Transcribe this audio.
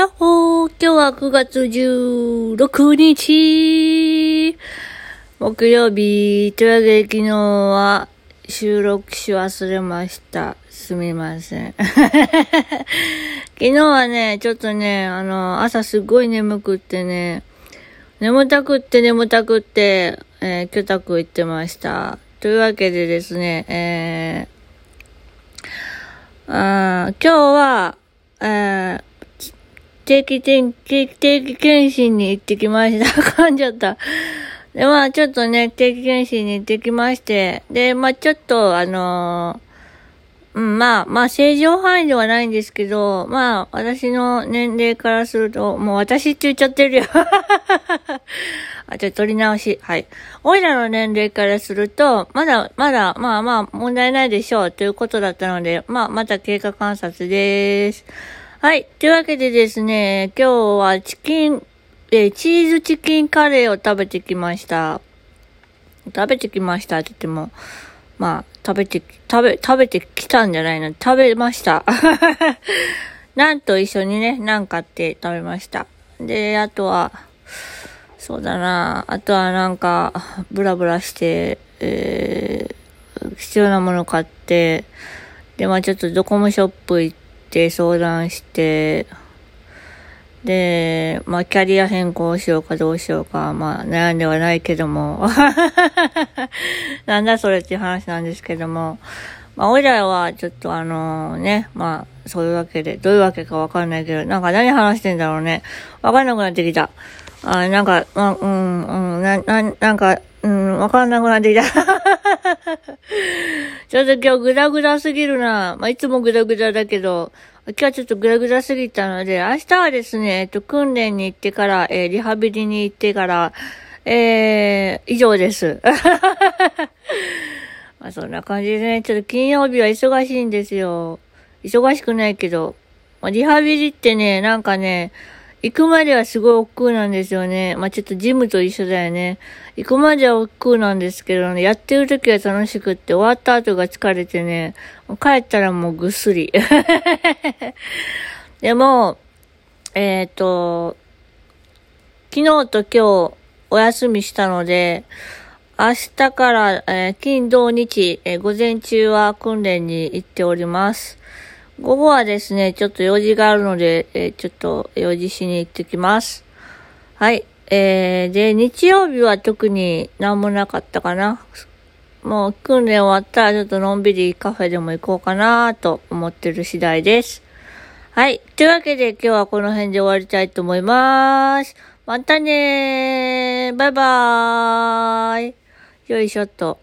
やっほー今日は9月16日木曜日というわけで昨日は収録し忘れました。すみません。昨日はね、ちょっとね、あの、朝すっごい眠くってね、眠たくって眠たくって、えー、居宅行ってました。というわけでですね、えー、あ今日は、えー、定期定期、定期検診に行ってきました。噛んじゃった。で、まあ、ちょっとね、定期検診に行ってきまして、で、まあ、ちょっと、あのー、うん、まあ、まあ、正常範囲ではないんですけど、まあ、私の年齢からすると、もう私って言っちゃってるよ。あ、ちょっと取り直し。はい。おいらの年齢からすると、まだ、まだ、まあまあ、問題ないでしょう、ということだったので、まあ、また経過観察です。はい。というわけでですね、今日はチキン、えチーズチキンカレーを食べてきました。食べてきましたって言っても、まあ、食べて、食べ、食べてきたんじゃないの。食べました。なんと一緒にね、なんかって食べました。で、あとは、そうだな、あとはなんか、ブラブラして、えー、必要なもの買って、で、まあちょっとドコモショップ行って、って相談して、で、まあ、キャリア変更しようかどうしようか、まあ、悩んではないけども。なんだそれっていう話なんですけども。まあ、おいらは、ちょっとあのね、まあ、そういうわけで、どういうわけかわかんないけど、なんか何話してんだろうね。わかんなくなってきた。あなんか、まあ、うん、うん、な、な、なんか、うん、わかんなくなってきた。ちょっと今日グダグダすぎるな。まあ、いつもグダグダだけど、今日はちょっとグダグダすぎたので、明日はですね、えっと、訓練に行ってから、えー、リハビリに行ってから、えー、以上です。まあ、そんな感じでね、ちょっと金曜日は忙しいんですよ。忙しくないけど、まあ、リハビリってね、なんかね、行くまではすごい億劫なんですよね。まあ、ちょっとジムと一緒だよね。行くまでは億劫なんですけどね、やってる時は楽しくって終わった後が疲れてね、帰ったらもうぐっすり。でも、えっ、ー、と、昨日と今日お休みしたので、明日から、えー、金土日、えー、午前中は訓練に行っております。午後はですね、ちょっと用事があるので、えー、ちょっと用事しに行ってきます。はい。えー、で、日曜日は特に何もなかったかな。もう訓練終わったらちょっとのんびりカフェでも行こうかなと思ってる次第です。はい。というわけで今日はこの辺で終わりたいと思います。またねー。バイバーイ。よいしょっと。